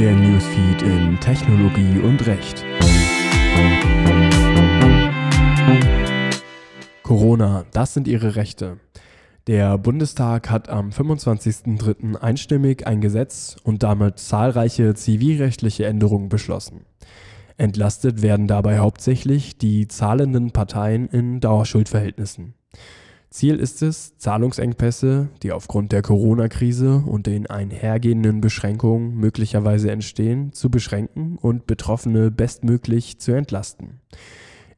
Der Newsfeed in Technologie und Recht. Corona, das sind ihre Rechte. Der Bundestag hat am 25.03. einstimmig ein Gesetz und damit zahlreiche zivilrechtliche Änderungen beschlossen. Entlastet werden dabei hauptsächlich die zahlenden Parteien in Dauerschuldverhältnissen. Ziel ist es, Zahlungsengpässe, die aufgrund der Corona-Krise und den einhergehenden Beschränkungen möglicherweise entstehen, zu beschränken und Betroffene bestmöglich zu entlasten.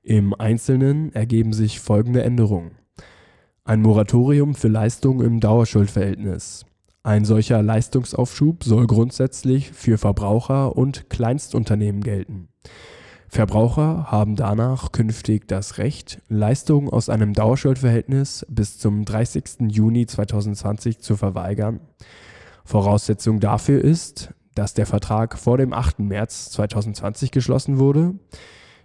Im Einzelnen ergeben sich folgende Änderungen. Ein Moratorium für Leistungen im Dauerschuldverhältnis. Ein solcher Leistungsaufschub soll grundsätzlich für Verbraucher und Kleinstunternehmen gelten. Verbraucher haben danach künftig das Recht, Leistungen aus einem Dauerschuldverhältnis bis zum 30. Juni 2020 zu verweigern. Voraussetzung dafür ist, dass der Vertrag vor dem 8. März 2020 geschlossen wurde,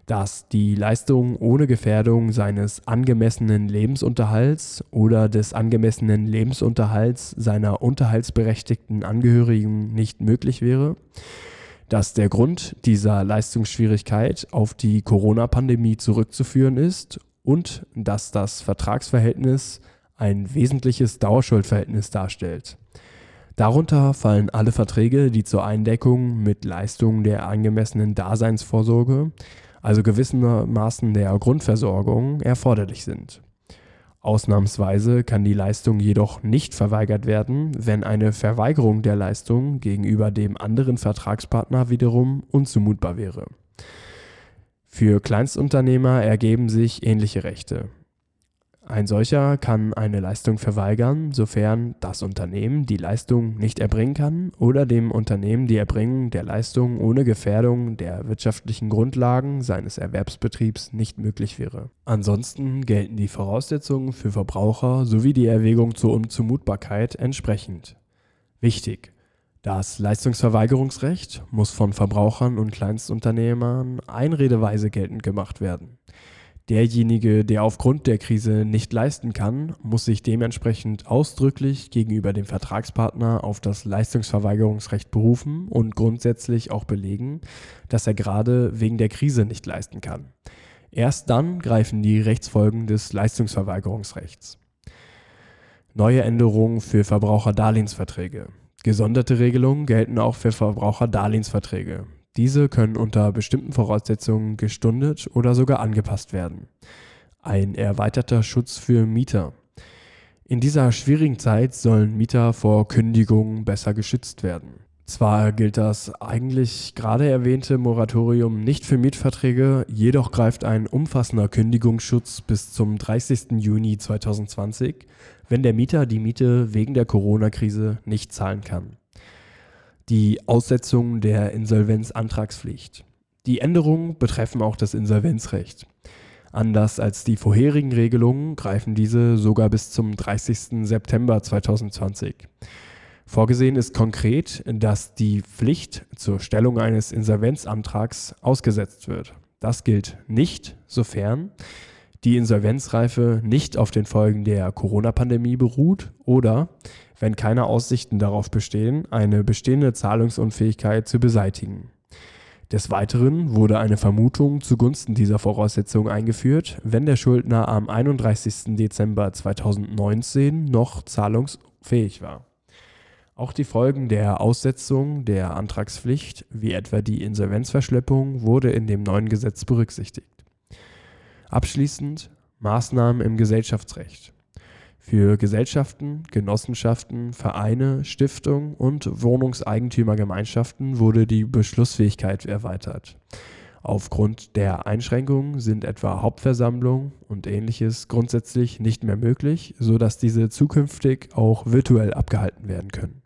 dass die Leistung ohne Gefährdung seines angemessenen Lebensunterhalts oder des angemessenen Lebensunterhalts seiner unterhaltsberechtigten Angehörigen nicht möglich wäre dass der Grund dieser Leistungsschwierigkeit auf die Corona-Pandemie zurückzuführen ist und dass das Vertragsverhältnis ein wesentliches Dauerschuldverhältnis darstellt. Darunter fallen alle Verträge, die zur Eindeckung mit Leistungen der angemessenen Daseinsvorsorge, also gewissermaßen der Grundversorgung, erforderlich sind. Ausnahmsweise kann die Leistung jedoch nicht verweigert werden, wenn eine Verweigerung der Leistung gegenüber dem anderen Vertragspartner wiederum unzumutbar wäre. Für Kleinstunternehmer ergeben sich ähnliche Rechte. Ein solcher kann eine Leistung verweigern, sofern das Unternehmen die Leistung nicht erbringen kann oder dem Unternehmen die Erbringung der Leistung ohne Gefährdung der wirtschaftlichen Grundlagen seines Erwerbsbetriebs nicht möglich wäre. Ansonsten gelten die Voraussetzungen für Verbraucher sowie die Erwägung zur Unzumutbarkeit entsprechend. Wichtig. Das Leistungsverweigerungsrecht muss von Verbrauchern und Kleinstunternehmern einredeweise geltend gemacht werden. Derjenige, der aufgrund der Krise nicht leisten kann, muss sich dementsprechend ausdrücklich gegenüber dem Vertragspartner auf das Leistungsverweigerungsrecht berufen und grundsätzlich auch belegen, dass er gerade wegen der Krise nicht leisten kann. Erst dann greifen die Rechtsfolgen des Leistungsverweigerungsrechts. Neue Änderungen für Verbraucherdarlehensverträge. Gesonderte Regelungen gelten auch für Verbraucherdarlehensverträge. Diese können unter bestimmten Voraussetzungen gestundet oder sogar angepasst werden. Ein erweiterter Schutz für Mieter. In dieser schwierigen Zeit sollen Mieter vor Kündigungen besser geschützt werden. Zwar gilt das eigentlich gerade erwähnte Moratorium nicht für Mietverträge, jedoch greift ein umfassender Kündigungsschutz bis zum 30. Juni 2020, wenn der Mieter die Miete wegen der Corona-Krise nicht zahlen kann die Aussetzung der Insolvenzantragspflicht. Die Änderungen betreffen auch das Insolvenzrecht. Anders als die vorherigen Regelungen greifen diese sogar bis zum 30. September 2020. Vorgesehen ist konkret, dass die Pflicht zur Stellung eines Insolvenzantrags ausgesetzt wird. Das gilt nicht, sofern die Insolvenzreife nicht auf den Folgen der Corona-Pandemie beruht oder wenn keine Aussichten darauf bestehen, eine bestehende Zahlungsunfähigkeit zu beseitigen. Des Weiteren wurde eine Vermutung zugunsten dieser Voraussetzung eingeführt, wenn der Schuldner am 31. Dezember 2019 noch zahlungsfähig war. Auch die Folgen der Aussetzung der Antragspflicht, wie etwa die Insolvenzverschleppung, wurde in dem neuen Gesetz berücksichtigt. Abschließend Maßnahmen im Gesellschaftsrecht. Für Gesellschaften, Genossenschaften, Vereine, Stiftungen und Wohnungseigentümergemeinschaften wurde die Beschlussfähigkeit erweitert. Aufgrund der Einschränkungen sind etwa Hauptversammlungen und ähnliches grundsätzlich nicht mehr möglich, sodass diese zukünftig auch virtuell abgehalten werden können.